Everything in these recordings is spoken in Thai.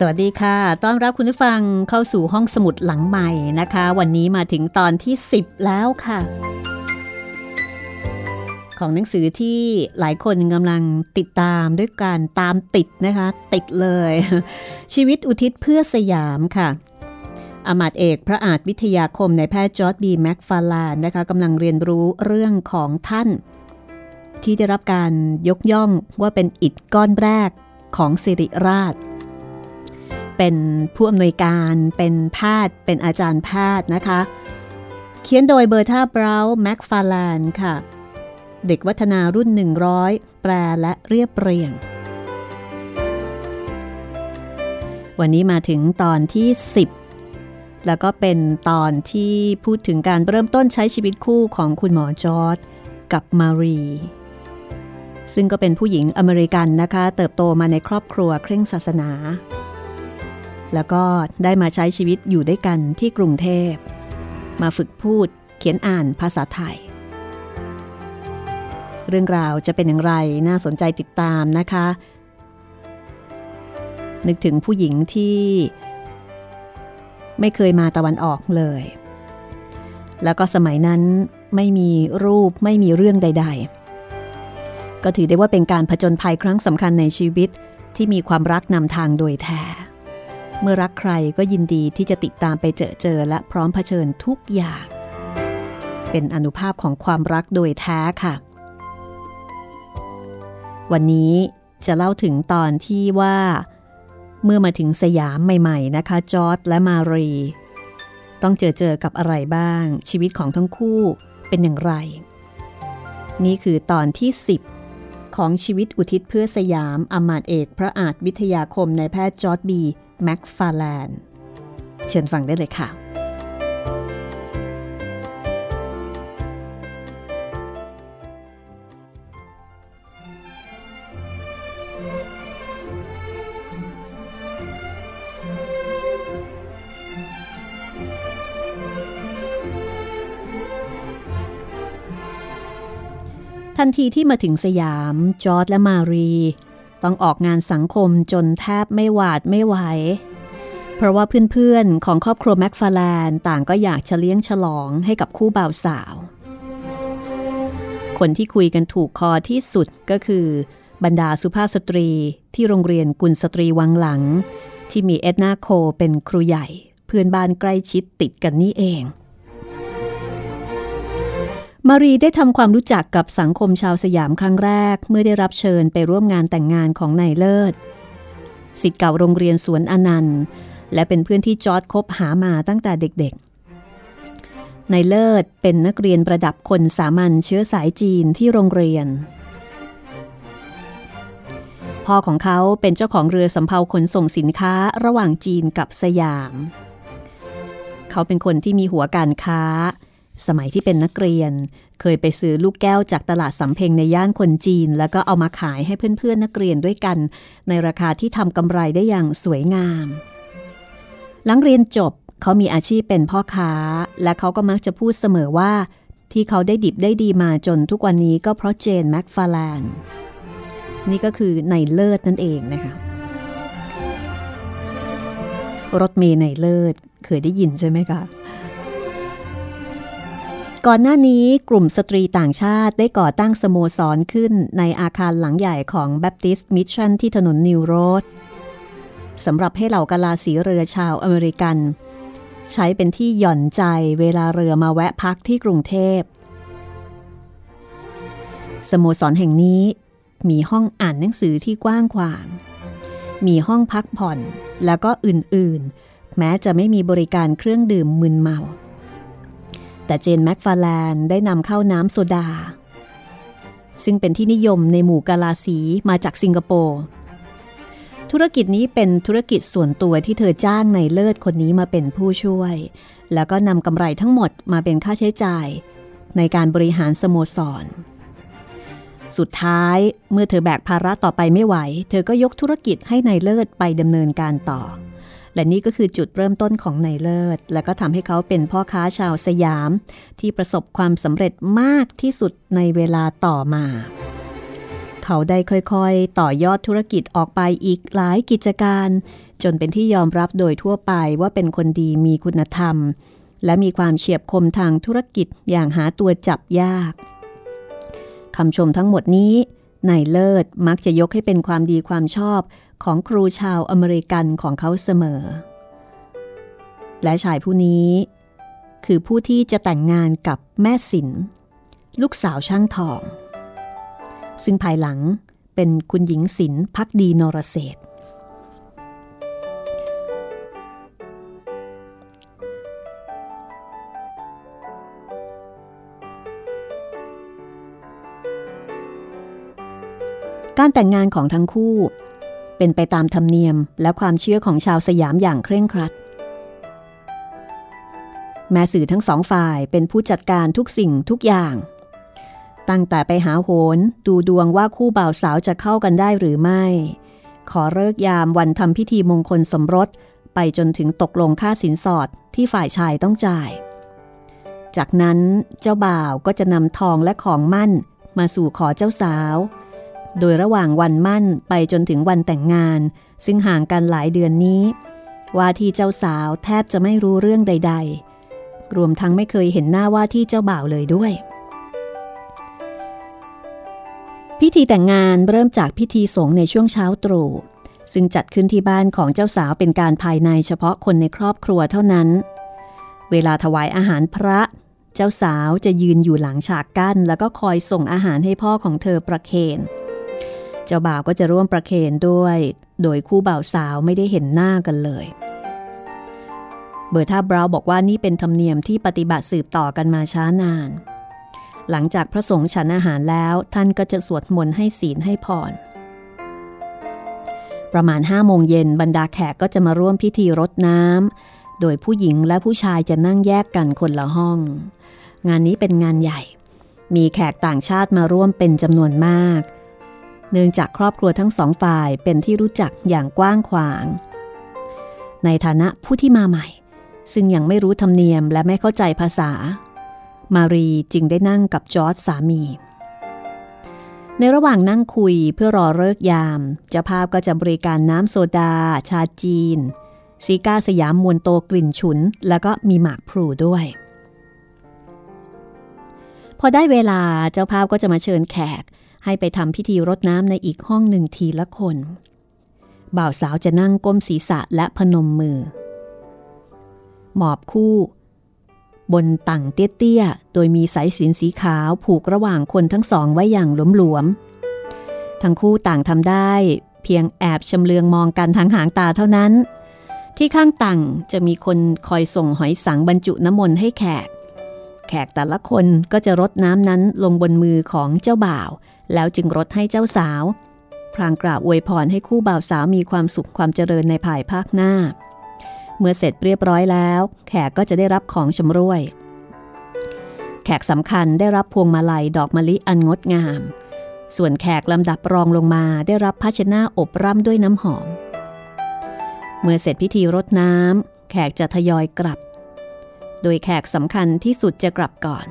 สวัสดีค่ะ ต้อนรับคุณผู้ฟังเข้าสู่ห้องสมุดหลังใหม่นะคะ วันนี้มาถึงตอนที่ 10 แล้วค่ะ ของหนังสือที่หลายคนกำลังติดตามด้วยการตามติดนะคะ ติดเลย ชีวิตอุทิศเพื่อสยามค่ะอำมาตย์เอกพระอาจวิทยาคมนายแพทย์จอร์จ บีแมคฟาร์แลนด์นะคะกำลังเรียนรู้เรื่องของท่าน ที่ได้รับการยกย่องว่าเป็นอิฐก้อนแรกของสิริราช เป็นผู้อำนวยการเป็นแพทย์ เป็นอาจารย์แพทย์นะคะ เขียนโดยเบอร์ธาบราว์แม็กฟาแลนค่ะ เด็กวัฒนารุ่น 100 แปลและเรียบเรียง วันนี้มาถึงตอนที่ 10 แล้วก็เป็นตอนที่พูดถึงการเริ่มต้นใช้ชีวิตคู่ของคุณหมอจอร์ดกับมารีซึ่งก็เป็นผู้หญิงอเมริกันนะคะ เติบโตมาในครอบครัวเคร่งศาสนา แล้วก็ได้มาใช้ชีวิตอยู่ด้วยกันที่กรุงเทพ มาฝึกพูดเขียนอ่านภาษาไทย เรื่องราวจะเป็นอย่างไรน่าสนใจติดตามนะคะ นึกถึงผู้หญิงที่ ไม่เคยมาตะวันออกเลย แล้วก็สมัยนั้นไม่มีรูปไม่มีเรื่องใด ๆ ก็ถือได้ว่าเป็นการผจญภัยครั้งสำคัญในชีวิตที่มีความรักนำทางโดยแท้ เมื่อรักใครก็ยินดีที่จะติดตามไปเจอเจอและพร้อมเผชิญทุกอย่าง เป็นอนุภาพของความรักโดยแท้ค่ะ วันนี้จะเล่าถึงตอนที่ว่า เมื่อมาถึงสยามใหม่ ๆ นะคะ จอร์ดและมารี ต้องเจอเจอกับอะไรบ้าง ชีวิตของทั้งคู่เป็นอย่างไร นี่คือตอนที่ 10ของชีวิตอุทิศเพื่อสยามอมาตเอกพระอาจวิทยาคมในแพทย์จอร์ดบี แม็กฟาแลนเชิญฟังได้เลยค่ะ ทันทีที่มาถึงสยาม จอร์ดและมารี ต้องออกงานสังคมจนแทบไม่หวาดไม่ไหว เพราะว่าเพื่อนๆ ของครอบครัวแม็กฟาแลนต่างก็อยากจะเลี้ยงฉลองให้กับคู่บ่าวสาว คนที่คุยกันถูกคอที่สุดก็คือบรรดาสุภาพสตรีที่โรงเรียนกุลสตรีวังหลัง ที่มีเอ็ดนาโคเป็นครูใหญ่ เพื่อนบ้านใกล้ชิดติดกันนี่เอง มารีได้ทำความรู้จักกับสังคมชาวสยามครั้งแรก เมื่อได้รับเชิญไปร่วมงานแต่งงานของนายเลิศสิทธิ์เก่าโรงเรียนสวนอนันต์ และเป็นเพื่อนที่จอร์ดคบหามาตั้งแต่เด็กๆนายเลิศเป็นนักเรียนประดับคนสามัญเชื้อสายจีนที่โรงเรียนพ่อของเขาเป็นเจ้าของเรือสำเภาขนส่งสินค้าระหว่างจีนกับสยาม เขาเป็นคนที่มีหัวการค้า สมัยที่เป็นนักเรียน เคยไปซื้อลูกแก้วจากตลาดสำเพ็งในย่านคนจีน แล้วก็เอามาขายให้เพื่อนๆนักเรียนด้วยกัน ในราคาที่ทำกำไรได้อย่างสวยงาม หลังเรียนจบเขามีอาชีพเป็นพ่อค้า และเขาก็มักจะพูดเสมอว่า ที่เขาได้ดิบได้ดีมาจนทุกวันนี้ก็เพราะเจนแม็กฟาแลนนี่ก็คือในเลิศนั่นเองนะคะรถเมย์ในเลิศเคยได้ยินใช่ไหมคะ ก่อนหน้านี้กลุ่มสตรีต่างชาติได้ก่อตั้งสโมสรขึ้นในอาคารหลังใหญ่ของ Baptist Mission ที่ถนนนิวโรดสำหรับให้เหล่ากะลาสีเรือชาวอเมริกัน ใช้เป็นที่หย่อนใจเวลาเรือมาแวะพักที่กรุงเทพ สโมสรแห่งนี้มีห้องอ่านหนังสือที่กว้างขวาง มีห้องพักผ่อนแล้วก็อื่นๆ แม้จะไม่มีบริการเครื่องดื่มมึนเมา แต่เจนแม็กฟาแลนได้นำเข้าน้ำโซดา ซึ่งเป็นที่นิยมในหมู่กาลาสีมาจากสิงคโปร์ธุรกิจนี้เป็นธุรกิจส่วนตัวที่เธอจ้างในเลิศคนนี้มาเป็นผู้ช่วย แล้วก็นำกำไรทั้งหมดมาเป็นค่าใช้จ่าย ในการบริหารสโมสร สุดท้ายเมื่อเธอแบกภาระต่อไปไม่ไหว เธอก็ยกธุรกิจให้ในายเลิศไปดำเนินการต่อ และนี่ก็คือจุดเริ่มต้นของนายเลิศ และก็ทำให้เขาเป็นพ่อค้าชาวสยาม ที่ประสบความสำเร็จมากที่สุดในเวลาต่อมา เขาได้ค่อยๆ ต่อยอดธุรกิจออกไปอีกหลายกิจการ จนเป็นที่ยอมรับโดยทั่วไปว่าเป็นคนดีมีคุณธรรม และมีความเฉียบคมทางธุรกิจอย่างหาตัวจับยากคำชมทั้งหมดนี้นายเลิศมักจะยกให้เป็นความดีความชอบ ของครูชาวอเมริกันของเขาเสมอ และชายผู้นี้ คือผู้ที่จะแต่งงานกับแม่สิน ลูกสาวช่างทอง ซึ่งภายหลังเป็นคุณหญิงศิลป์พักดีนรเศษการแต่งงานของทั้งคู่ เป็นไปตามธรรมเนียมและความเชื่อของชาวสยามอย่างเคร่งครัด แม่สื่อทั้งสองฝ่ายเป็นผู้จัดการทุกสิ่งทุกอย่าง ตั้งแต่ไปหาโหนดูดวงว่าคู่บ่าวสาวจะเข้ากันได้หรือไม่ ขอเลิกยามวันทำพิธีมงคลสมรส ไปจนถึงตกลงค่าสินสอดที่ฝ่ายชายต้องจ่าย จากนั้นเจ้าบ่าวก็จะนำทองและของมั่นมาสู่ขอเจ้าสาว โดยระหว่างวันมั่นไปจนถึงวันแต่งงาน ซึ่งห่างกันหลายเดือนนี้ ว่าที่เจ้าสาวแทบจะไม่รู้เรื่องใด ๆ รวมทั้งไม่เคยเห็นหน้าว่าที่เจ้าบ่าวเลยด้วย พิธีแต่งงานเริ่มจากพิธีสงฆ์ในช่วงเช้าตรู่ซึ่งจัดขึ้นที่บ้านของเจ้าสาวเป็นการภายในเฉพาะคนในครอบครัวเท่านั้น เวลาถวายอาหารพระ เจ้าสาวจะยืนอยู่หลังฉากกั้น แล้วก็คอยส่งอาหารให้พ่อของเธอประเคน เจ้าบ่าวก็จะร่วมประเคนด้วย โดยคู่บ่าวสาวไม่ได้เห็นหน้ากันเลย เบอร์ท่าบราวบอกว่านี่เป็นธรรมเนียมที่ปฏิบัติสืบต่อกันมาช้านาน หลังจากพระสงฆ์ฉันอาหารแล้วท่านก็จะสวดมนต์ให้ศีลให้พรประมาณห้าโมงเย็นบรรดาแขกก็จะมาร่วมพิธีรดน้ำโดยผู้หญิงและผู้ชายจะนั่งแยกกันคนละห้อง งานนี้เป็นงานใหญ่ มีแขกต่างชาติมาร่วมเป็นจำนวนมาก เนื่องจากครอบครัวทั้งสองฝ่ายเป็นที่รู้จักอย่างกว้างขวาง ในฐานะผู้ที่มาใหม่ ซึ่งยังไม่รู้ธรรมเนียมและไม่เข้าใจภาษา มารีจึงได้นั่งกับจอร์จสามี ในระหว่างนั่งคุยเพื่อรอเลิกยามเจ้าภาพก็จะบริการน้ำโซดา ชาจีนซีก้าสยามมวลโตกลิ่นฉุน แล้วก็มีหมากพลูด้วย พอได้เวลาเจ้าภาพก็จะมาเชิญแขก ให้ไปทำพิธีรดน้ำในอีกห้องหนึ่งทีละคน บ่าวสาวจะนั่งก้มศีรษะและพนมมือ หมอบคู่ บนต่างเตี้ยๆ โดยมีสายสินสีขาวผูกระหว่างคนทั้งสองไว้อย่างหลวมๆ ทั้งคู่ต่างทำได้ เพียงแอบชำเลืองมองกันทางหางตาเท่านั้น ที่ข้างต่างจะมีคนคอยส่งหอยสังบรรจุน้ำมนต์ให้แขกแขกแต่ละคนก็จะรดน้ำนั้นลงบนมือของเจ้าบ่าว แล้วจึงรดให้เจ้าสาว พรางกราบอวยพรให้คู่บ่าวสาวมีความสุขความเจริญในภายภาคหน้า เมื่อเสร็จเรียบร้อยแล้ว แขกก็จะได้รับของชำร่วย แขกสำคัญได้รับพวงมาลัยดอกมะลิอันงดงาม ส่วนแขกลำดับรองลงมาได้รับภาชนะอบร่ำด้วยน้ำหอม เมื่อเสร็จพิธีรดน้ำแขกจะทยอยกลับ โดยแขกสำคัญที่สุดจะกลับก่อน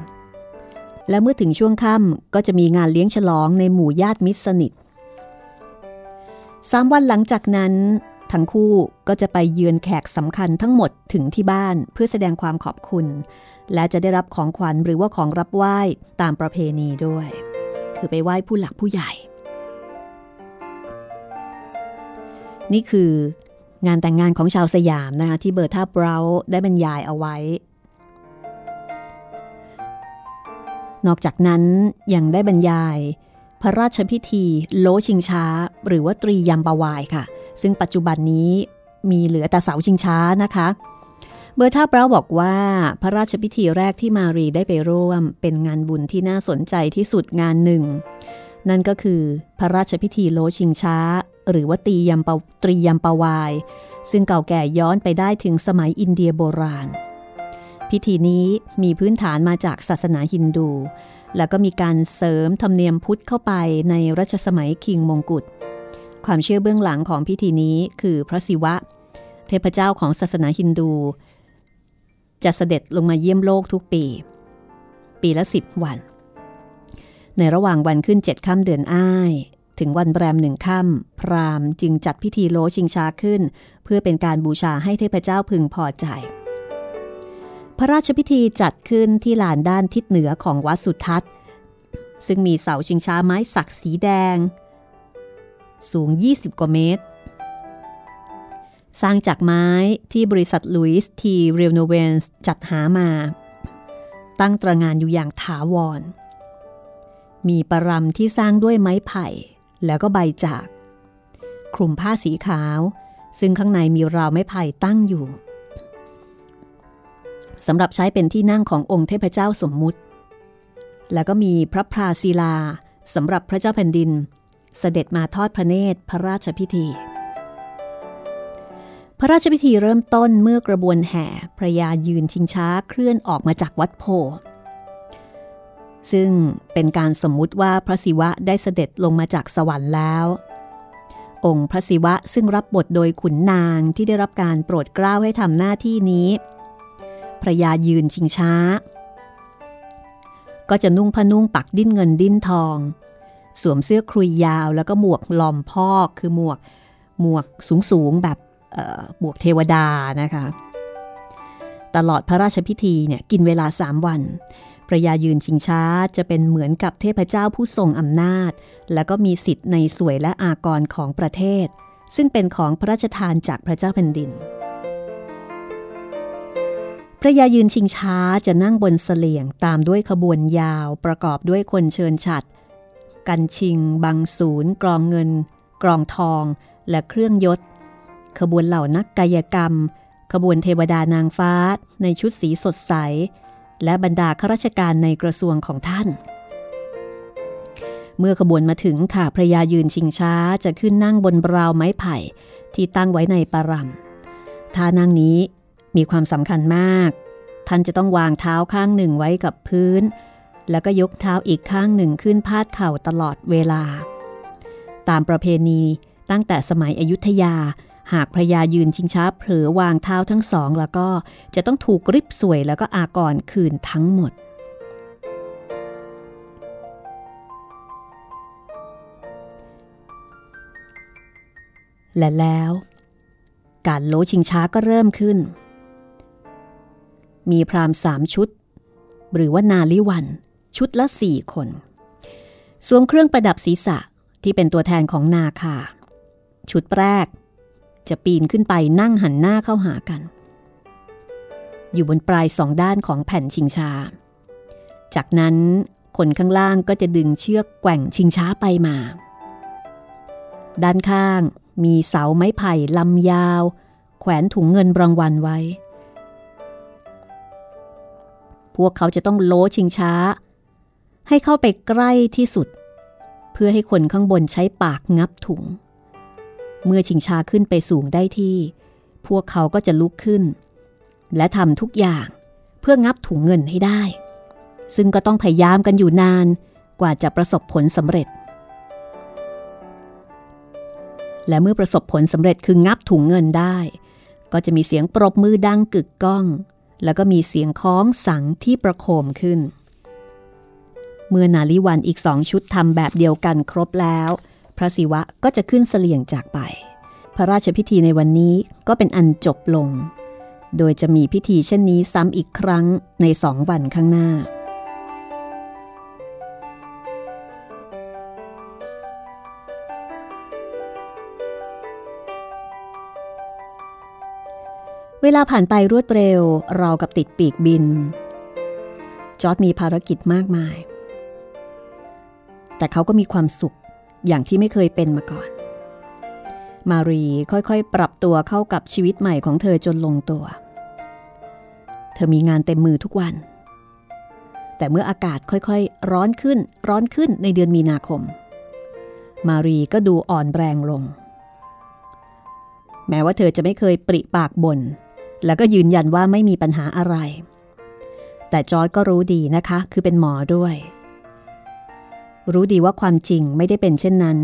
และเมื่อถึงช่วงค่ำก็จะมีงานเลี้ยงฉลองในหมู่ญาติมิตรสนิทสามวันหลังจากนั้น ทั้งคู่ก็จะไปเยือนแขกสำคัญทั้งหมดถึงที่บ้านเพื่อแสดงความขอบคุณ และจะได้รับของขวัญหรือว่าของรับไหว้ตามประเพณีด้วย คือไปไหว้ผู้หลักผู้ใหญ่ นี่คืองานแต่งงานของชาวสยามนะคะที่เบอร์ท่าเบราได้บรรยายเอาไว้ นอกจากนั้นยังได้บรรยาย พระราชพิธีโลชิงช้า หรือว่าตรียมปวายค่ะ ซึ่งปัจจุบันนี้มีเหลือแต่เสาชิงช้านะคะ เบอร์ท่าเปราบอกว่าพระราชพิธีแรกที่มารีได้ไปร่วม เป็นงานบุญที่น่าสนใจที่สุดงานหนึ่ง นั่นก็คือพระราชพิธีโลชิงช้า หรือว่าตียมปตรียมปวาย ซึ่งเก่าแก่ย้อนไปได้ถึงสมัยอินเดียโบราณ พิธีนี้มีพื้นฐานมาจากศาสนาฮินดู แล้วก็มีการเสริมธรรมเนียมพุทธเข้าไปในรัชสมัยคิงมงกุฎ ความเชื่อเบื้องหลังของพิธีนี้คือพระศิวะ เทพเจ้าของศาสนาฮินดู จะเสด็จลงมาเยี่ยมโลกทุกปี ปีละสิบวัน ในระหว่างวันขึ้นเจ็ดค่ำเดือนอ้ายถึงวันแรมหนึ่งค่ำพราหมณ์จึงจัดพิธีโลชิงชาขึ้น เพื่อเป็นการบูชาให้เทพเจ้าพึงพอใจ พระราชพิธีจัดขึ้นที่ลานด้านทิศเหนือของวัดสุทัศน์ ซึ่งมีเสาชิงช้าไม้สักสีแดง สูง 20 กว่าเมตร สร้างจากไม้ที่บริษัทลุยส์ทีเรลโนเวนส์จัดหามา ตั้งตระงานอยู่อย่างถาวร มีประรำที่สร้างด้วยไม้ไผ่ แล้วก็ใบจาก คลุมผ้าสีขาว ซึ่งข้างในมีราวไม้ไผ่ตั้งอยู่ สำหรับใช้เป็นที่นั่งขององค์เทพเจ้าสมมุติ แล้วก็มีพระพราศิลาสำหรับพระเจ้าแผ่นดิน เสด็จมาทอดพระเนตรพระราชพิธี พระราชพิธีเริ่มต้นเมื่อกระบวนแห่พระยายืนชิงช้าเคลื่อนออกมาจากวัดโพ ซึ่งเป็นการสมมุติว่าพระศิวะได้เสด็จลงมาจากสวรรค์แล้ว องค์พระศิวะซึ่งรับบทโดยขุนนางที่ได้รับการโปรดเกล้าให้ทำหน้าที่นี้ พระยายืนชิงช้า ก็จะนุ่งผ้านุ่งปักดิ้นเงินดิ้นทอง สวมเสื้อครุยยาวแล้วก็หมวกลอมพอกคือหมวกหมวกสูงสูงแบบหมวกเทวดานะคะ ตลอดพระราชพิธีเนี่ยกินเวลาสามวันพระยายืนชิงช้าจะเป็นเหมือนกับเทพเจ้าผู้ทรงอำนาจ แล้วก็มีสิทธิ์ในสวยและอากรของประเทศ ซึ่งเป็นของพระราชทานจากพระเจ้าแผ่นดิน ระยายืนชิงช้าจะนั่งบนเสลียงตามด้วยขบวนยาวประกอบด้วยคนเชิญฉัด กันชิง บังศูนย์ กรองเงิน กรองทอง และเครื่องยศ ขบวนเหล่านักกายกรรม ขบวนเทวดานางฟ้าในชุดสีสดใส และบรรดาข้าราชการในกระทรวงของท่าน เมื่อขบวนมาถึงค่ะพระยายืนชิงช้าจะขึ้นนั่งบนบราวไม้ไผ่ที่ตั้งไว้ในปารำท่านั่งนี้ มีความสำคัญมาก ท่านจะต้องวางเท้าข้างหนึ่งไว้กับพื้น แล้วก็ยกเท้าอีกข้างหนึ่งขึ้นพาดเข่าตลอดเวลา ตามประเพณีตั้งแต่สมัยอยุธยา หากพระยายืนชิงช้าเผลอวางเท้าทั้งสอง แล้วก็จะต้องถูกริบสวยแล้วก็อากรคืนทั้งหมดและแล้ว การโลชิงช้าก็เริ่มขึ้น มีพราหมณ์สามชุด หรือว่านาลิวัน ชุดละสี่คน สวมเครื่องประดับศีรษะที่เป็นตัวแทนของนาคา ชุดแรก จะปีนขึ้นไปนั่งหันหน้าเข้าหากัน อยู่บนปลายสองด้านของแผ่นชิงชา จากนั้นคนข้างล่างก็จะดึงเชือกแกว่งชิงช้าไปมา ด้านข้างมีเสาไม้ไผ่ลำยาว แขวนถุงเงินรางวัลไว้ พวกเขาจะต้องโลชิงช้า ให้เข้าไปใกล้ที่สุด เพื่อให้คนข้างบนใช้ปากงับถุง เมื่อชิงช้าขึ้นไปสูงได้ที่ พวกเขาก็จะลุกขึ้น และทำทุกอย่างเพื่องับถุงเงินให้ได้ ซึ่งก็ต้องพยายามกันอยู่นานกว่าจะประสบผลสำเร็จ และเมื่อประสบผลสำเร็จคืองับถุงเงินได้ ก็จะมีเสียงปรบมือดังกึกก้อง แล้วก็มีเสียงคล้องสังที่ประโคมขึ้น เมื่อนาลิวันอีกสองชุดทำแบบเดียวกันครบแล้ว พระศิวะก็จะขึ้นเสลี่ยงจากไป พระราชพิธีในวันนี้ก็เป็นอันจบลง โดยจะมีพิธีเช่นนี้ซ้ำอีกครั้งในสองวันข้างหน้า เวลาผ่านไปรวดเร็วเรากับติดปีกบิน จอร์ดมีภารกิจมากมาย แต่เขาก็มีความสุขอย่างที่ไม่เคยเป็นมาก่อน มารีค่อยๆ ปรับตัวเข้ากับชีวิตใหม่ของเธอจนลงตัว เธอมีงานเต็มมือทุกวัน แต่เมื่ออากาศค่อยๆ ร้อนขึ้นร้อนขึ้นในเดือนมีนาคม มารีก็ดูอ่อนแรงลง แม้ว่าเธอจะไม่เคยปริปากบน่น แล้วก็ยืนยันว่าไม่มีปัญหาอะไร แต่จอร์ดก็รู้ดีนะคะ คือเป็นหมอด้วย รู้ดีว่าความจริงไม่ได้เป็นเช่นนั้น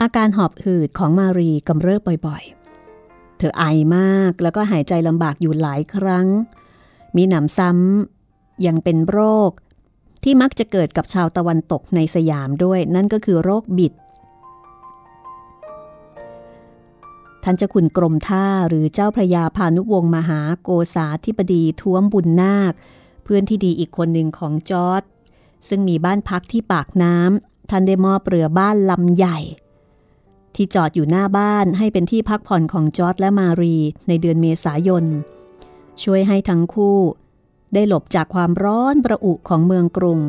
อาการหอบหืดของมารีกำเริบบ่อยๆ เธอไอมากแล้วก็หายใจลำบากอยู่หลายครั้ง มีหนำซ้ำยังเป็นโรคที่มักจะเกิดกับชาวตะวันตกในสยามด้วย นั่นก็คือโรคบิด ท่านเจ้าคุณกรมท่าหรือเจ้าพระยาพานุวงศ์มหาโกษาธิบดีท้วมบุญนาค เพื่อนที่ดีอีกคนหนึ่งของจอร์ดซึ่งมีบ้านพักที่ปากน้ำท่านได้มอบเรือบ้านลำใหญ่ ที่จอดอยู่หน้าบ้านให้เป็นที่พักผ่อนของจอร์ดและมารีในเดือนเมษายน ช่วยให้ทั้งคู่ ได้หลบจากความร้อนประอุของเมืองกรุง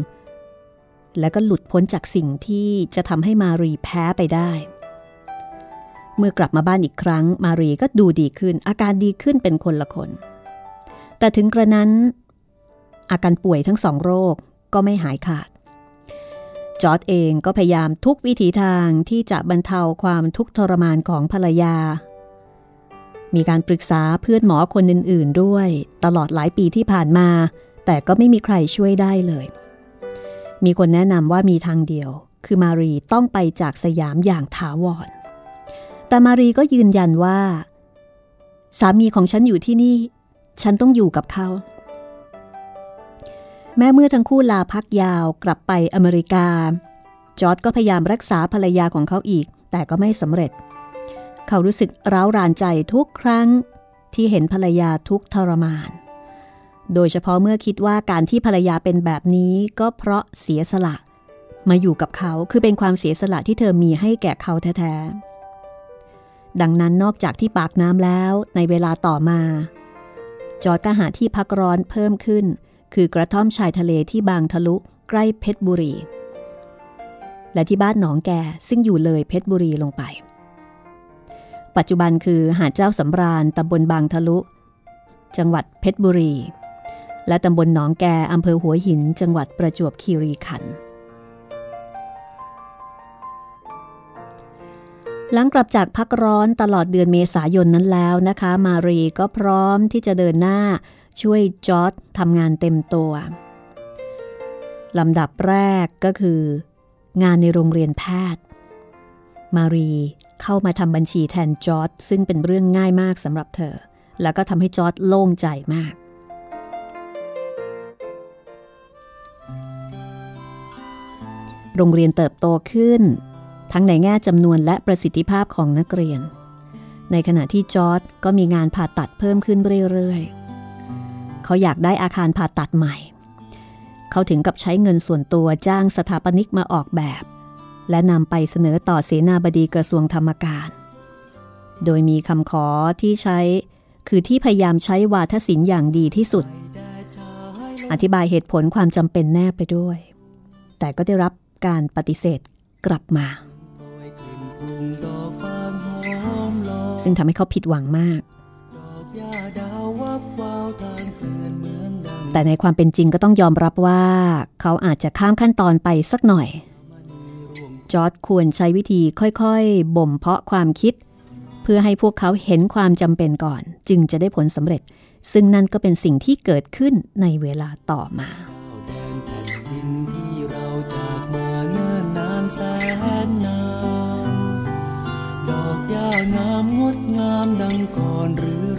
แล้วก็หลุดพ้นจากสิ่งที่จะทำให้มารีแพ้ไปได้ เมื่อกลับมาบ้านอีกครั้ง มารีก็ดูดีขึ้น อาการดีขึ้นเป็นคนละคน แต่ถึงกระนั้น อาการป่วยทั้งสองโรคก็ไม่หายขาด จอร์ดเองก็พยายามทุกวิถีทางที่จะบรรเทาความทุกข์ทรมานของภรรยา มีการปรึกษาเพื่อนหมอคนอื่น ๆ ด้วย ตลอดหลายปีที่ผ่านมา แต่ก็ไม่มีใครช่วยได้เลย มีคนแนะนำว่ามีทางเดียว คือมารีต้องไปจากสยามอย่างถาวร แต่มารีก็ยืนยันว่า สามีของฉันอยู่ที่นี่ ฉันต้องอยู่กับเขา แม้เมื่อทั้งคู่ลาพักยาวกลับไปอเมริกา จอร์ดก็พยายามรักษาภรรยาของเขาอีก แต่ก็ไม่สำเร็จ เขารู้สึกร้าวรานใจทุกครั้งที่เห็นภรรยาทุกทรมาน โดยเฉพาะเมื่อคิดว่าการที่ภรรยาเป็นแบบนี้ก็เพราะเสียสละ มาอยู่กับเขาคือเป็นความเสียสละที่เธอมีให้แก่เขาแท้ๆ ดังนั้นนอกจากที่ปากน้ำแล้วในเวลาต่อมา จอร์ดก็หาที่พักร้อนเพิ่มขึ้น คือกระท่อมชายทะเลที่บางทะลุใกล้เพชรบุรี และที่บ้านหนองแกซึ่งอยู่เลยเพชรบุรีลงไป ปัจจุบันคือหาดเจ้าสำราญตำบลบางทะลุ จังหวัดเพชรบุรี และตำบลหนองแกอำเภอหัวหิน จังหวัดประจวบคีรีขันธ์ หลังกลับจากพักร้อนตลอดเดือนเมษายนนั้นแล้วนะคะ มารีก็พร้อมที่จะเดินหน้าช่วยจอร์จทำงานเต็มตัวลำดับแรกก็คือ งานในโรงเรียนแพทย์ มารีเข้ามาทำบัญชีแทนจอร์จซึ่งเป็นเรื่องง่ายมากสำหรับเธอ แล้วก็ทำให้จอร์จโล่งใจมาก โรงเรียนเติบโตขึ้น ทั้งในแง่จำนวนและประสิทธิภาพของนักเรียน ในขณะที่จอร์ดก็มีงานผ่าตัดเพิ่มขึ้นเรื่อยๆ เขาอยากได้อาคารผ่าตัดใหม่ เขาถึงกับใช้เงินส่วนตัวจ้างสถาปนิกมาออกแบบ และนำไปเสนอต่อเสนาบดีกระทรวงธรรมการ โดยมีคำขอที่ใช้คือที่พยายามใช้วาทศิลป์อย่างดีที่สุด อธิบายเหตุผลความจำเป็นแนบไปด้วย แต่ก็ได้รับการปฏิเสธกลับมา ซึ่งทำให้เขาผิดหวังมาก แต่ในความเป็นจริงก็ต้องยอมรับว่า เขาอาจจะข้ามขั้นตอนไปสักหน่อย จอร์ดควรใช้วิธีค่อยๆ บ่มเพาะความคิด เพื่อให้พวกเขาเห็นความจำเป็นก่อน จึงจะได้ผลสำเร็จ ซึ่งนั่นก็เป็นสิ่งที่เกิดขึ้นในเวลาต่อมา งามงดงามดังก่อนหรือ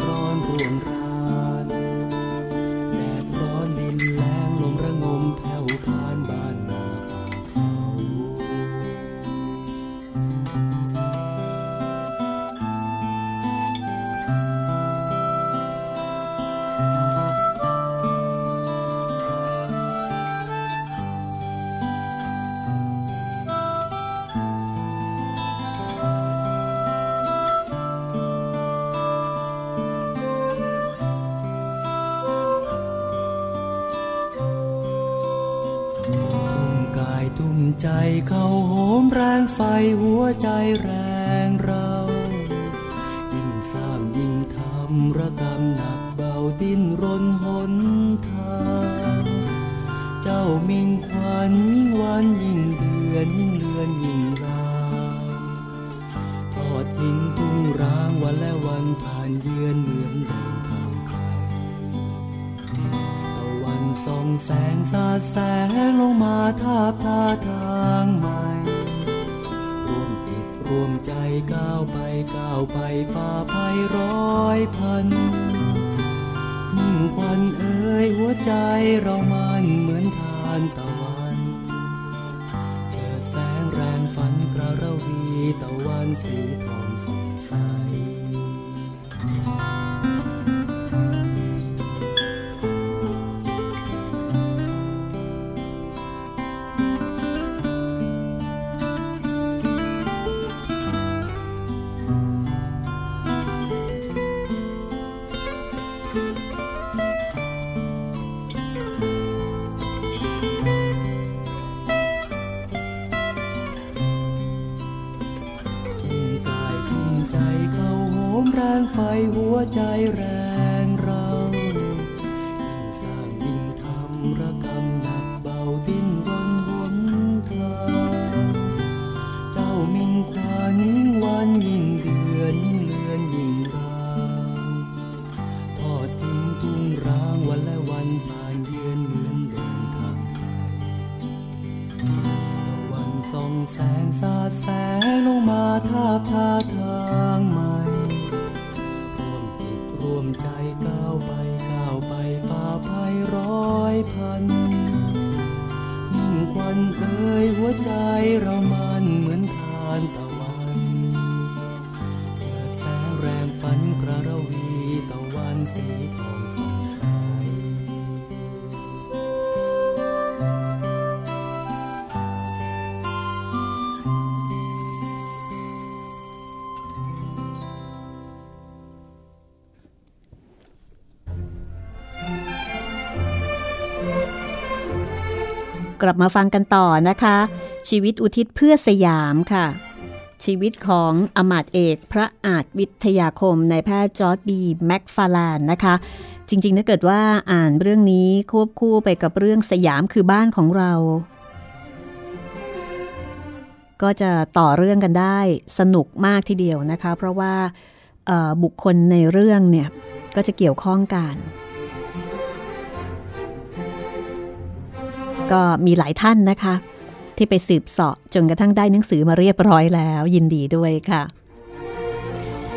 หัวใจแร หัวใจแรง กลับมาฟังกันต่อนะคะ ชีวิตอุทิศเพื่อสยามค่ะ ชีวิตของอมาตเอกพระอาจวิทยาคมในายแพทย์จอร์ดบีแม็กฟาแลนนะคะ จริงๆ ถ้าเกิดว่าอ่านเรื่องนี้ควบคู่ไปกับเรื่องสยามคือบ้านของเรา ก็จะต่อเรื่องกันได้สนุกมากทีเดียวนะคะ เพราะว่าบุคคลในเรื่องเนี่ยก็จะเกี่ยวข้องกัน ก็มีหลายท่านนะคะ ที่ไปสืบเสาะจนกระทั่งได้หนังสือมาเรียบร้อยแล้วยินดีด้วยค่ะ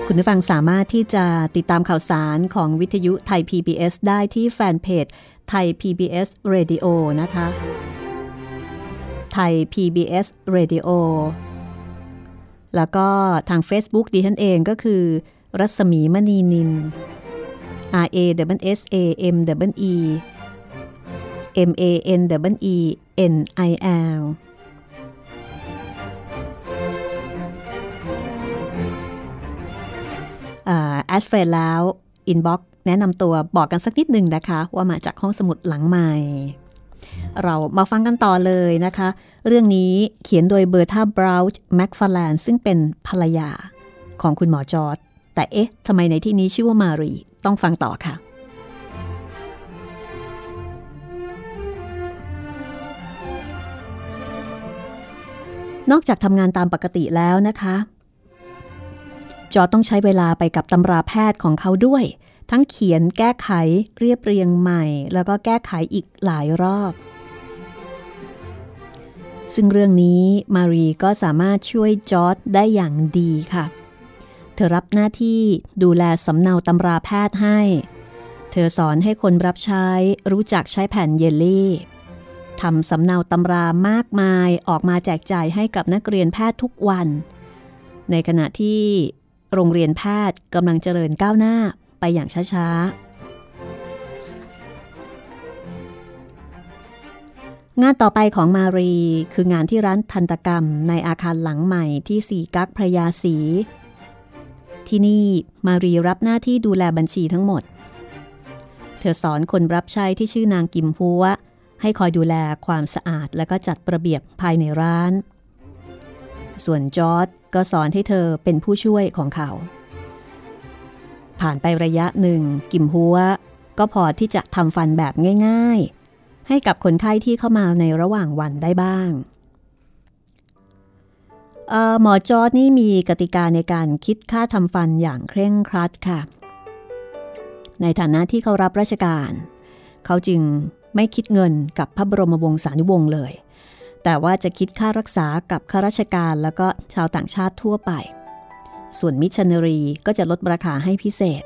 คุณผู้ฟังสามารถที่จะติดตามข่าวสารของวิทยุไทย PBS ได้ที่แฟนเพจไทย PBS Radio นะคะ ไทย PBS Radio แล้วก็ทาง Facebook ดิฉันเองก็คือ รัศมีมณีนิน R A W S A M W E M A N W E N I L แอดเฟรนแล้วอินบ็อกแนะนำตัวบอกกันสักนิดหนึ่งนะคะ ว่ามาจากห้องสมุดหลังใหม่ เรามาฟังกันต่อเลยนะคะ เรื่องนี้เขียนโดยเบอร์ธาบราวน์แม็กฟาแลนซึ่งเป็นภรรยาของคุณหมอจอร์ดแต่เอ๊ะทำไมในที่นี้ชื่อว่ามารี ต้องฟังต่อค่ะ นอกจากทำงานตามปกติแล้วนะคะ จอต้องใช้เวลาไปกับตำราแพทย์ของเขาด้วย ทั้งเขียนแก้ไขเรียบเรียงใหม่ แล้วก็แก้ไขอีกหลายรอบ ซึ่งเรื่องนี้มารีก็สามารถช่วยจอร์จได้อย่างดีค่ะ เธอรับหน้าที่ดูแลสำเนาตำราแพทย์ให้ เธอสอนให้คนรับใช้รู้จักใช้แผ่นเยลลี่ ทำสำเนาตำรามากมายออกมาแจกจ่ายให้กับนักเรียนแพทย์ทุกวัน ในขณะที่โรงเรียนแพทย์กำลังเจริญก้าวหน้าไปอย่างช้าๆ งานต่อไปของมารี คืองานที่ร้านทันตกรรมในอาคารหลังใหม่ที่สีกักพระยาสี ที่นี่มารีรับหน้าที่ดูแลบัญชีทั้งหมด เธอสอนคนรับใช้ที่ชื่อนางกิมพัว ให้คอยดูแลความสะอาดและก็จัดระเบียบภายในร้าน ส่วนจอร์ดก็สอนให้เธอเป็นผู้ช่วยของเขา ผ่านไประยะหนึ่ง กิมหัว ก็พอที่จะทำฟันแบบง่าย ๆ ให้กับคนไข้ที่เข้ามาในระหว่างวันได้บ้างเอ่อหมอจอร์ดนี่มีกติกาในการคิดค่าทำฟันอย่างเคร่งครัดค่ะ ในฐานะที่เขารับราชการ เขาจึง ไม่คิดเงินกับพระบรมวงศานุวงศ์เลย แต่ว่าจะคิดค่ารักษากับข้าราชการแล้วก็ชาวต่างชาติทั่วไป ส่วนมิชันนารีก็จะลดราคาให้พิเศษ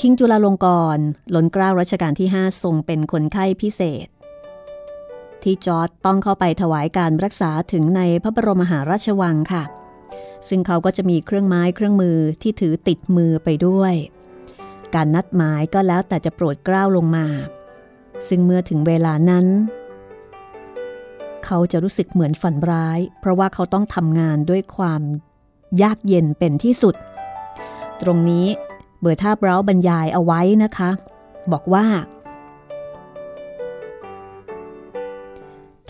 คิงจุลาลงกรณ์ล้นกล้าวรัชกาลที่ 5 ทรงเป็นคนไข้พิเศษ ที่จอร์ดต้องเข้าไปถวายการรักษาถึงในพระบรมมหาราชวังค่ะ ซึ่งเขาก็จะมีเครื่องไม้เครื่องมือที่ถือติดมือไปด้วย การนัดหมายก็แล้วแต่จะโปรดเกล้าลงมา ซึ่งเมื่อถึงเวลานั้น เขาจะรู้สึกเหมือนฝันร้าย เพราะว่าเขาต้องทำงานด้วยความยากเย็นเป็นที่สุด ตรงนี้เบอร์ท่าเบราบรรยายเอาไว้นะคะ บอกว่า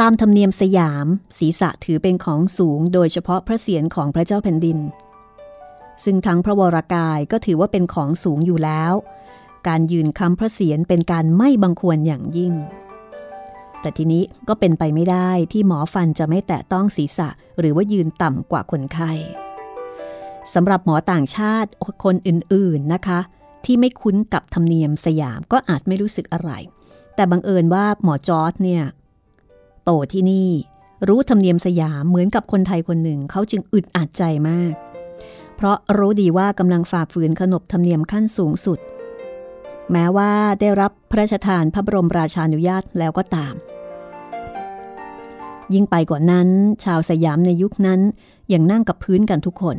ตามธรรมเนียมสยาม ศีรษะถือเป็นของสูงโดยเฉพาะพระเศียรของพระเจ้าแผ่นดิน ซึ่งทั้งพระวรากายก็ถือว่าเป็นของสูงอยู่แล้ว การยืนคำพระเศียรเป็นการไม่บังควรอย่างยิ่ง แต่ทีนี้ก็เป็นไปไม่ได้ที่หมอฟันจะไม่แตะต้องศีรษะ หรือว่ายืนต่ำกว่าคนไข้สำหรับหมอต่างชาติคนอื่นๆนะคะ ที่ไม่คุ้นกับธรรมเนียมสยามก็อาจไม่รู้สึกอะไร แต่บังเอิญว่าหมอจอร์จเนี่ยโตที่นี่รู้ธรรมเนียมสยามเหมือนกับคนไทยคนหนึ่ง เขาจึงอึดอัดใจมาก เพราะรู้ดีว่ากำลังฝ่าฝืนขนบธรรมเนียมขั้นสูงสุด แม้ว่าได้รับพระราชทานพระบรมราชานุญาตแล้วก็ตาม ยิ่งไปกว่านั้น ชาวสยามในยุคนั้นยังนั่งกับพื้นกันทุกคน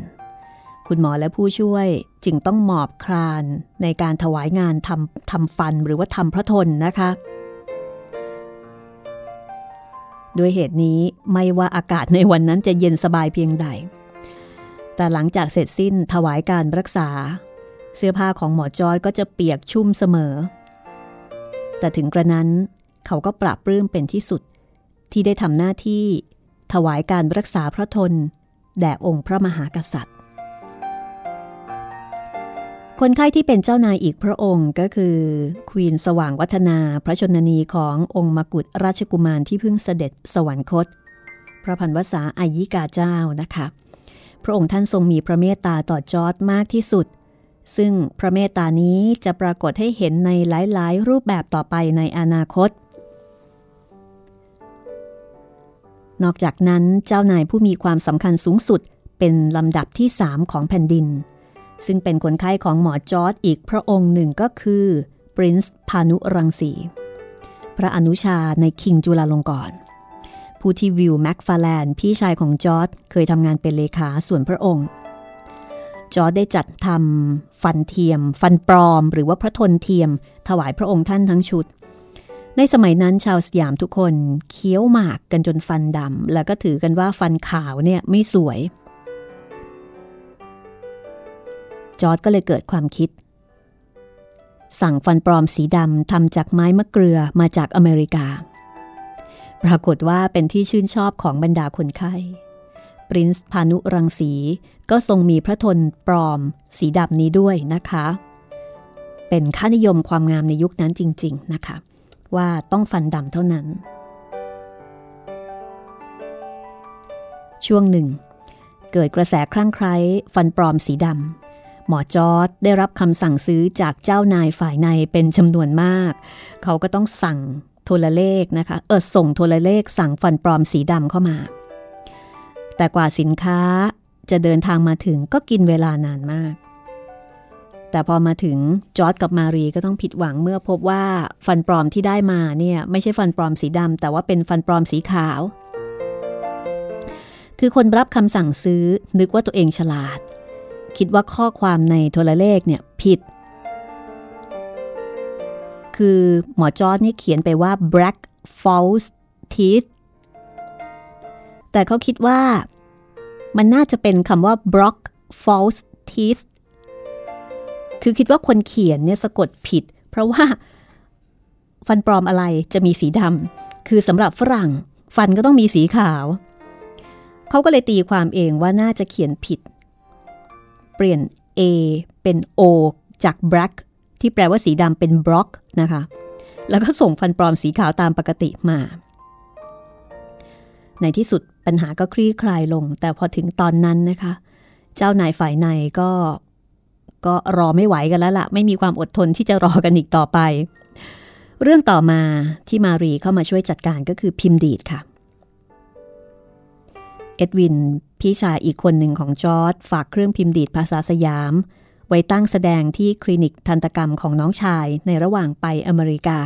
คุณหมอและผู้ช่วยจึงต้องหมอบคลานในการถวายงานทำทำฟันหรือว่าทำพระทนนะคะด้วยเหตุนี้ไม่ว่าอากาศในวันนั้นจะเย็นสบายเพียงใด แต่หลังจากเสร็จสิ้นถวายการรักษา เสื้อผ้าของหมอจอยก็จะเปียกชุ่มเสมอ แต่ถึงกระนั้นเขาก็ปรับปลื้มเป็นที่สุดที่ได้ทำหน้าที่ถวายการรักษาพระทน แด่องค์พระมหากษัตริย์ คนไข้ที่เป็นเจ้านายอีกพระองค์ก็คือควีนสว่างวัฒนาพระชนนีขององค์มกุฎราชกุมารที่เพิ่งเสด็จสวรรคต พระพันวษาอายิกาเจ้านะคะ พระองค์ท่านทรงมีพระเมตตาต่อจอร์จมากที่สุด ซึ่งพระเมตตานี้จะปรากฏให้เห็นในหลาย ๆ รูปแบบต่อไปในอนาคต นอกจากนั้นเจ้านายผู้มีความสำคัญสูงสุดเป็นลำดับที่สามของแผ่นดิน ซึ่งเป็นคนไข้ของหมอจอร์จอีกพระองค์หนึ่งก็คือ Prince ภาณุรังษี พระอนุชาใน King จุฬาลงกรณ์ ผู้ที่วิลแม็กฟาร์แลนด์พี่ชายของจอร์จเคยทำงานเป็นเลขาส่วนพระองค์จอร์จได้จัดทำฟันเทียม ฟันปลอม หรือว่าพระทนต์เทียม ถวายพระองค์ท่านทั้งชุด ในสมัยนั้นชาวสยามทุกคนเคี้ยวหมากกันจนฟันดำแล้วก็ถือกันว่าฟันขาวเนี่ยไม่สวย จอร์จก็เลยเกิดความคิด สั่งฟันปลอมสีดำทำจากไม้มะเกลือมาจากอเมริกา ปรากฏว่าเป็นที่ชื่นชอบของบรรดาคนไข้ ปรินซ์พานุรังสีก็ทรงมีพระทนปลอม สีดำนี้ด้วยนะคะ เป็นค่านิยมความงามในยุคนั้นจริง ๆนะคะ ว่าต้องฟันดำเท่านั้น ช่วงหนึ่ง เกิดกระแสคลั่งไคล้ฟันปลอมสีดำหมอจอร์ดได้รับคำสั่งซื้อจากเจ้านายฝ่ายในเป็นจำนวนมาก เขาก็ต้องสั่ง โทรเลขนะคะเออส่งโทรเลขสั่งฟันปลอมสีดำเข้ามา แต่กว่าสินค้าจะเดินทางมาถึงก็กินเวลานานมาก แต่พอมาถึงจอร์ดกับมารีก็ต้องผิดหวังเมื่อพบว่าฟันปลอมที่ได้มาเนี่ยไม่ใช่ฟันปลอมสีดำแต่ว่าเป็นฟันปลอมสีขาว คือคนรับคำสั่งซื้อนึกว่าตัวเองฉลาด คิดว่าข้อความในโทรเลขเนี่ยผิด คือหมอจอร์ดนี่เขียนไปว่า black false teeth แต่เขาคิดว่า มันน่าจะเป็นคำว่า block false teeth คือคิดว่าคนเขียนเนี่ยสะกดผิด เพราะว่าฟันปลอมอะไรจะมีสีดำคือสำหรับฝรั่ง ฟันก็ต้องมีสีขาว เขาก็เลยตีความเองว่าน่าจะเขียนผิด เปลี่ยน A เป็น O จาก black ที่แปลว่าสีดำเป็น block นะคะ แล้วก็ส่งฟันปลอมสีขาวตามปกติมา ในที่สุดปัญหาก็คลี่คลายลง แต่พอถึงตอนนั้นนะคะ เจ้านายฝ่ายในก็ ก็รอไม่ไหวกันแล้วละ่ะ ไม่มีความอดทนที่จะรอกันอีกต่อไป เรื่องต่อมาที่มารีเข้ามาช่วยจัดการก็คือพิมพ์ดีดค่ะเอ็ดวิน พี่ชายอีกคนหนึ่งของจอร์ดฝากเครื่องพิมพ์ดีดภาษาสยาม ไว้ตั้งแสดงที่คลินิกทันตกรรมของน้องชายในระหว่างไปอเมริกา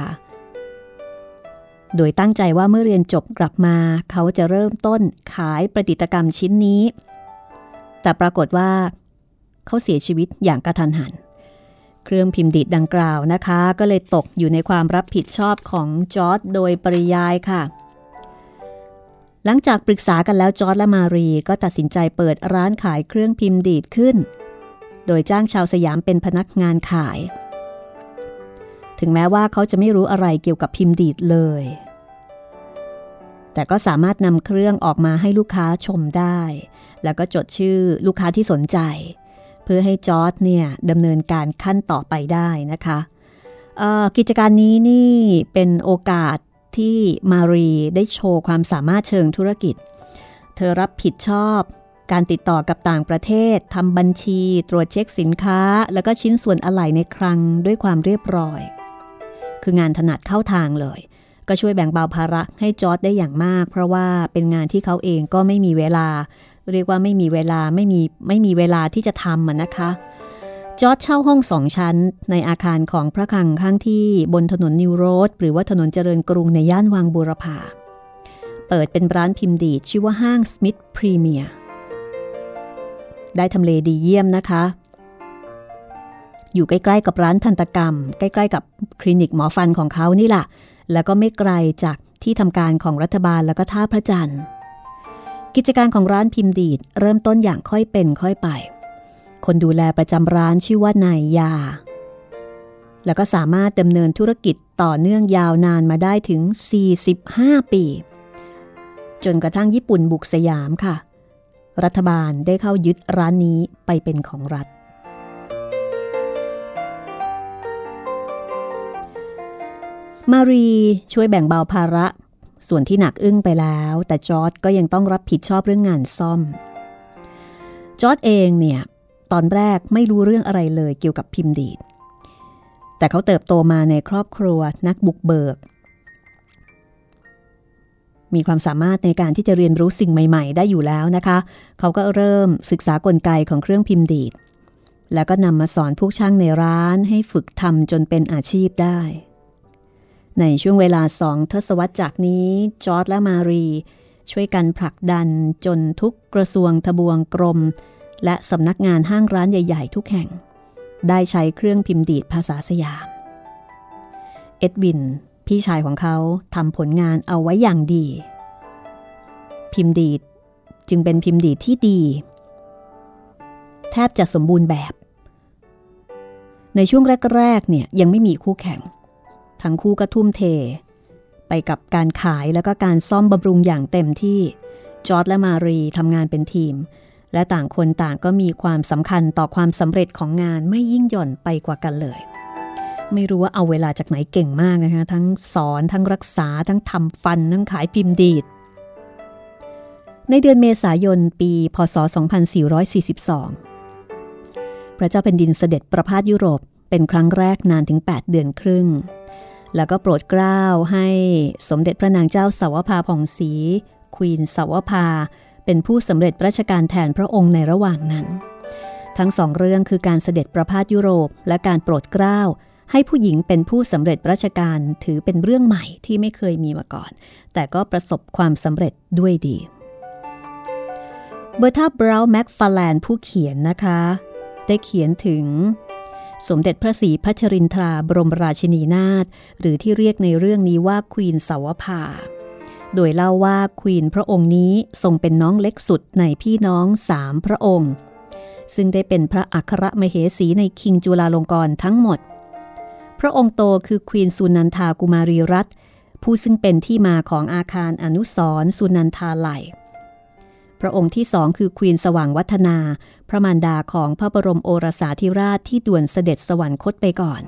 โดยตั้งใจว่าเมื่อเรียนจบกลับมา เขาจะเริ่มต้นขายประดิษฐกรรมชิ้นนี้ แต่ปรากฏว่า เขาเสียชีวิตอย่างกระทันหัน เครื่องพิมพ์ดีดดังกล่าวนะคะ ก็เลยตกอยู่ในความรับผิดชอบของจอร์จโดยปริยายค่ะหลังจากปรึกษากันแล้วจอร์จและมารีก็ตัดสินใจเปิดร้านขายเครื่องพิมพ์ดีดขึ้น โดยจ้างชาวสยามเป็นพนักงานขาย ถึงแม้ว่าเขาจะไม่รู้อะไรเกี่ยวกับพิมพ์ดีดเลย แต่ก็สามารถนำเครื่องออกมาให้ลูกค้าชมได้ แล้วก็จดชื่อลูกค้าที่สนใจ เพื่อให้จอร์จเนี่ยดำเนินการขั้นต่อไปได้นะคะกิจการนี้นี่เป็นโอกาสที่มารีได้โชว์ความสามารถเชิงธุรกิจ เธอรับผิดชอบ การติดต่อกับต่างประเทศทำบัญชี ตรวจเช็คสินค้า แล้วก็ชิ้นส่วนอะไหล่ในครังด้วยความเรียบร้อย คืองานถนัดเข้าทางเลย ก็ช่วยแบ่งเบาภาระให้จอร์ดได้อย่างมาก เพราะว่าเป็นงานที่เขาเองก็ไม่มีเวลา เรียกว่าไม่มีเวลาไม่มีไม่มีเวลาที่จะทำนะคะจอร์จเช่าห้องสองชั้น ในอาคารของพระคลังข้างที่บนถนน New Road หรือว่าถนนเจริญกรุงในย่านวังบูรพาเปิดเป็นร้านพิมพ์ดีดชื่อว่าห้าง Smith Premier ได้ทำเลดีเยี่ยมนะคะ อยู่ใกล้ ๆ กับร้านทันตกรรม ใกล้ ๆ กับคลินิกหมอฟันของเขานี่แหละแล้วก็ไม่ไกลจากที่ทำการของรัฐบาลแล้วก็ท่าพระจันทร์กิจการของร้านพิมพ์ดีดเริ่มต้นอย่างค่อยเป็นค่อยไป คนดูแลประจำร้านชื่อว่านายยา แล้วก็สามารถดำเนินธุรกิจต่อเนื่องยาวนานมาได้ถึง 45 ปี จนกระทั่งญี่ปุ่นบุกสยามค่ะ รัฐบาลได้เข้ายึดร้านนี้ไปเป็นของรัฐ มารีช่วยแบ่งเบาภาระ ส่วนที่หนักอึ้งไปแล้ว แต่จอร์ดก็ยังต้องรับผิดชอบเรื่องงานซ่อม จอร์ดเองเนี่ย ตอนแรกไม่รู้เรื่องอะไรเลยเกี่ยวกับพิมพ์ดีด แต่เขาเติบโตมาในครอบครัวนักบุกเบิก มีความสามารถในการที่จะเรียนรู้สิ่งใหม่ ๆ ได้อยู่แล้วนะคะ เขาก็เริ่มศึกษากลไกของเครื่องพิมพ์ดีด แล้วก็นำมาสอนผู้ช่างในร้านให้ฝึกทำจนเป็นอาชีพได้ ในช่วงเวลาสองทศวรรษจากนี้ จอร์ดและมารี ช่วยกันผลักดันจนทุกกระทรวงทบวงกรม และสำนักงานห้างร้านใหญ่ ๆ ทุกแห่ง ได้ใช้เครื่องพิมพ์ดีดภาษาสยาม เอ็ดวิน พี่ชายของเขาทำผลงานเอาไว้อย่างดี พิมพ์ดีดจึงเป็นพิมพ์ดีดที่ดี แทบจะสมบูรณ์แบบ ในช่วงแรกๆเนี่ยยังไม่มีคู่แข่ง ทั้งคู่ก็ทุ่มเท ไปกับการขายแล้วก็การซ่อมบำรุงอย่างเต็มที่ จอร์ดและมารีทำงานเป็นทีม และต่างคนต่างก็มีความสำคัญต่อความสำเร็จของงานไม่ยิ่งหย่อนไปกว่ากันเลย ไม่รู้ว่าเอาเวลาจากไหนเก่งมากนะคะ ทั้งสอนทั้งรักษา ทั้งทำฟัน ทั้งขายพิมพ์ดีด ในเดือนเมษายนปี พศ 2442 พระเจ้าเป็นดินเสด็จประพาสยุโรปเป็นครั้งแรกนานถึง 8 เดือนครึ่ง แล้วก็โปรดเกล้าให้สมเด็จพระนางเจ้าสาวภาผ่องศรีควีนสาวภา เป็นผู้สำเร็จราชการแทนพระองค์ในระหว่างนั้น ทั้งสองเรื่องคือการเสด็จประพาสยุโรป และการโปรดเกล้า ให้ผู้หญิงเป็นผู้สำเร็จราชการถือเป็นเรื่องใหม่ที่ไม่เคยมีมาก่อน แต่ก็ประสบความสำเร็จด้วยดีเบอร์ธาบราวน์แม็กฟาแลนผู้เขียนนะคะ ได้เขียนถึง สมเด็จพระศรีพัชรินทราบรมราชินีนาถหรือที่เรียกในเรื่องนี้ว่าควีนสาวภาโดยเล่าว่าควีนพระองค์นี้ทรงเป็นน้องเล็กสุดในพี่น้องสามพระองค์ ซึ่งได้เป็นพระอัครมเหสีในคิงจุลาลงกรณ์ทั้งหมด พระองค์โตคือควีนสุนันทากุมารีรัตผู้ซึ่งเป็นที่มาของอาคารอนุสรสุนันทาไหลพระองค์ที่สองคือควีนสว่างวัฒนา พระมารดาของพระบรมโอรสาธิราชที่ด่วนเสด็จสวรรคตไปก่อน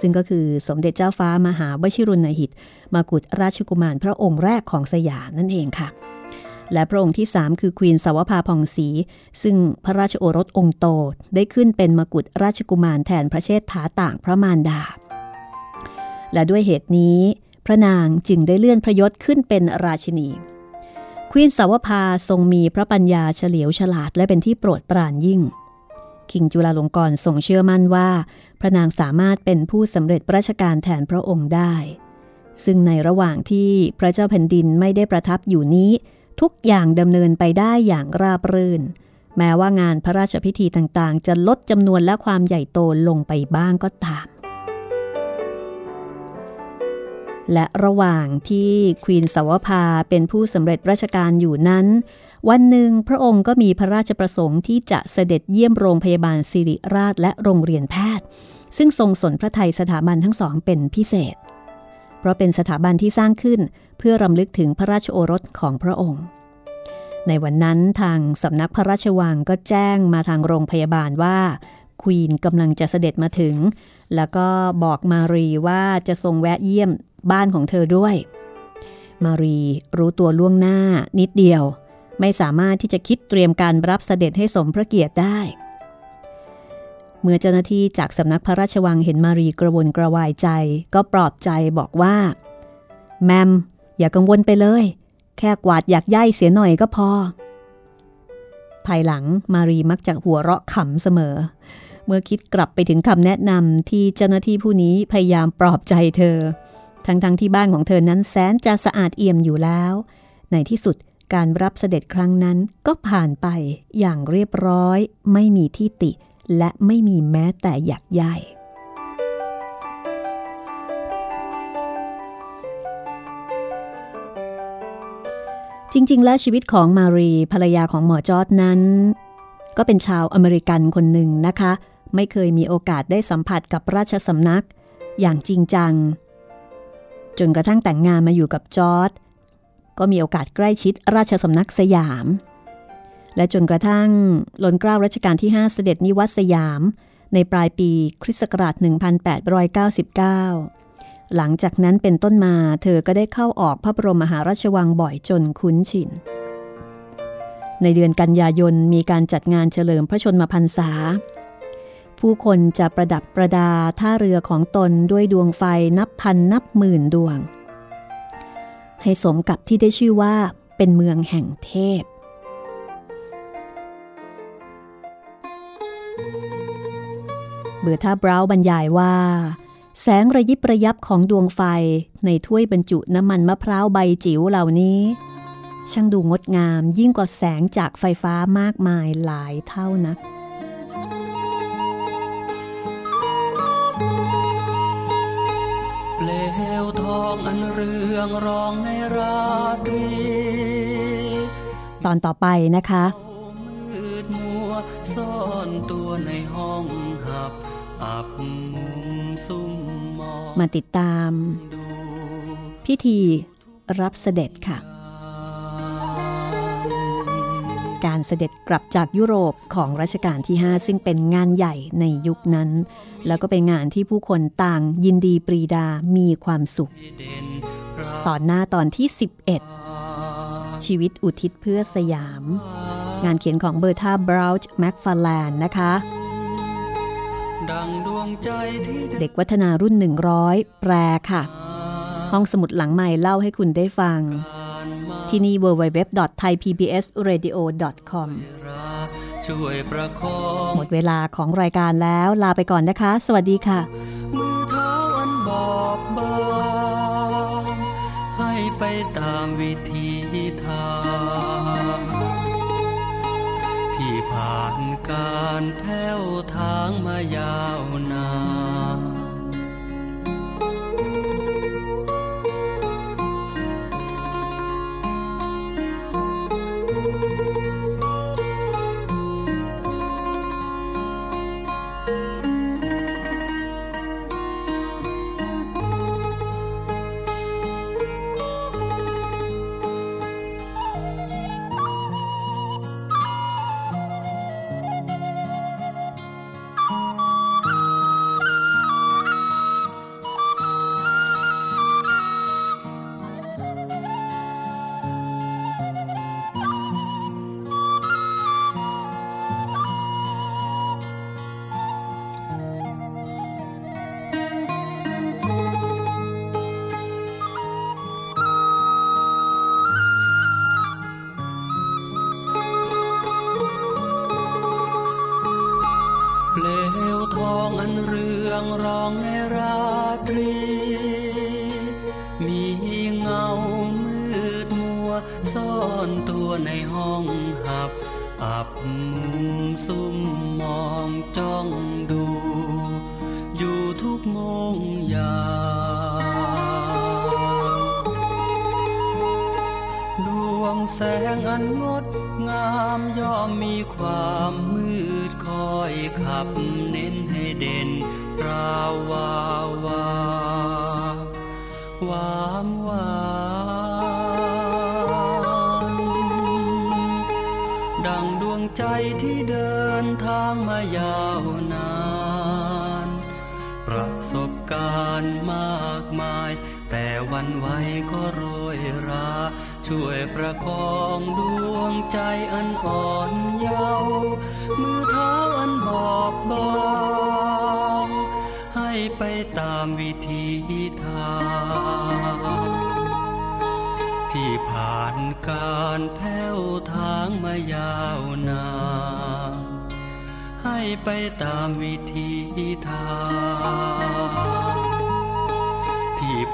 ซึ่งก็คือสมเด็จเจ้าฟ้ามหาวชิรุณหิต มากุฎราชกุมารพระองค์แรกของสยามนั่นเองค่ะ และพระองค์ที่ 3 คือควีนสาวภาพองศรีซึ่งพระราชโอรสองค์โตได้ขึ้นเป็นมกุฎราชกุมารแทนพระเชษฐาต่างพระมารดา และด้วยเหตุนี้ พระนางจึงได้เลื่อนพระยศขึ้นเป็นราชินี ควีนสาวภาทรงมีพระปัญญาเฉลียวฉลาดและเป็นที่โปรดปรานยิ่งคิงจุลาลงกรทรงเชื่อมั่นว่า พระนางสามารถเป็นผู้สำเร็จราชการแทนพระองค์ได้ ซึ่งในระหว่างที่พระเจ้าแผ่นดินไม่ได้ประทับอยู่นี้ ทุกอย่างดำเนินไปได้อย่างราบรื่น แม้ว่างานพระราชพิธีต่างๆ จะลดจำนวนและความใหญ่โตลงไปบ้างก็ตาม และระหว่างที่ควีนสาวภาเป็นผู้สำเร็จราชการอยู่นั้น วันหนึ่งพระองค์ก็มีพระราชประสงค์ที่จะเสด็จเยี่ยมโรงพยาบาลสิริราชและโรงเรียนแพทย์ ซึ่งทรงสนพระไทยสถาบันทั้งสองเป็นพิเศษ เพราะเป็นสถาบันที่สร้างขึ้นเเพื่อรำลึกถึงพระราชโอรสของพระองค์ ในวันนั้นทางสำนักพระราชวังก็แจ้งมาทางโรงพยาบาลว่าควีนกำลังจะเสด็จมาถึง แล้วก็บอกมารีว่าจะทรงแวะเยี่ยมบ้านของเธอด้วย มารีรู้ตัวล่วงหน้านิดเดียว ไม่สามารถที่จะคิดเตรียมการรับเสด็จให้สมพระเกียรติได้ เมื่อเจ้าหน้าที่จากสำนักพระราชวังเห็นมารีกระวนกระวายใจ ก็ปลอบใจบอกว่า แมม อย่ากังวลไปเลย แค่กวาดอยากย่ายเสียหน่อยก็พอ ภายหลังมารีมักจะหัวเราะขำเสมอ เมื่อคิดกลับไปถึงคำแนะนำที่เจ้าหน้าที่ผู้นี้พยายามปลอบใจเธอ ทั้งๆทที่บ้านของเธอนั้นแสนจะสะอาดเอี่ยมอยู่แล้ว ในที่สุดการรับเสด็จครั้งนั้นก็ผ่านไปอย่างเรียบร้อย ไม่มีที่ติ และไม่มีแม้แต่อยากใหญ่ จริง ๆ แล้วชีวิตของมารีภรรยาของหมอจอร์จนั้น ก็เป็นชาวอเมริกันคนหนึ่งนะคะ ไม่เคยมีโอกาสได้สัมผัสกับราชสำนัก อย่างจริงจัง จนกระทั่งแต่งงานมาอยู่กับจอร์จก็มีโอกาสใกล้ชิดราชสำนักสยาม และจนกระทั่งล้นเกล้ารัชกาลที่ 5 เสด็จนิวัตสยาม ในปลายปีคริสต์ศักราช 1899 หลังจากนั้นเป็นต้นมาเธอก็ได้เข้าออกพระบรมมหาราชวังบ่อยจนคุ้นชิน ในเดือนกันยายนมีการจัดงานเฉลิมพระชนมพรรษา ผู้คนจะประดับประดาท่าเรือของตนด้วยดวงไฟนับพันนับหมื่นดวง ให้สมกับที่ได้ชื่อว่าเป็นเมืองแห่งเทพเบอร์ท่าบราวบรรยายว่า แสงระยิบระยับของดวงไฟในถ้วยบรรจุน้ำมันมะพร้าวใบจิ๋วเหล่านี้ ช่างดูงดงามยิ่งกว่าแสงจากไฟฟ้ามากมายหลายเท่านัก เปลวทองอันเรืองรองในราตรี ตอนต่อไปนะคะมืดมัวซ่อนตัวในห้อง มาติดตาม พิธีรับเสด็จค่ะ การเสด็จกลับจากยุโรปของรัชกาลที่ 5 ซึ่งเป็นงานใหญ่ในยุคนั้น แล้วก็เป็นงานที่ผู้คนต่างยินดีปรีดามีความสุข ตอนหน้าตอนที่ 11 ชีวิตอุทิศเพื่อสยาม งานเขียนของเบอร์ธาบราวช์แม็กฟาแลนด์นะคะ เด็กวัฒนารุ่น 100 แปลค่ะ ห้องสมุดหลังใหม่เล่าให้คุณได้ฟังผ่านมาที่นี่ www.thaipbsradio.com ราช่วยประคองหมดเวลาของรายการแล้วลาไปก่อนนะคะ สวัสดีค่ะ มือเท้าอันบอบบางให้ไปตามวิธี การแผ้วทางมายาวนานามย่อมมีความมืดคอยขับเน้นให้เด่นปราววาวาวามวานดังดวงใจที่เดินทางมายาวนาน ประสบการณ์มากมาย แต่วันไหว ช่วยประคองดวงใจอันอ่อนเยาว์มือเท้าอันบอบบางให้ไปตามวิธีทางที่ผ่านการแผ้วทางมายาวนานให้ไปตามวิธีทาง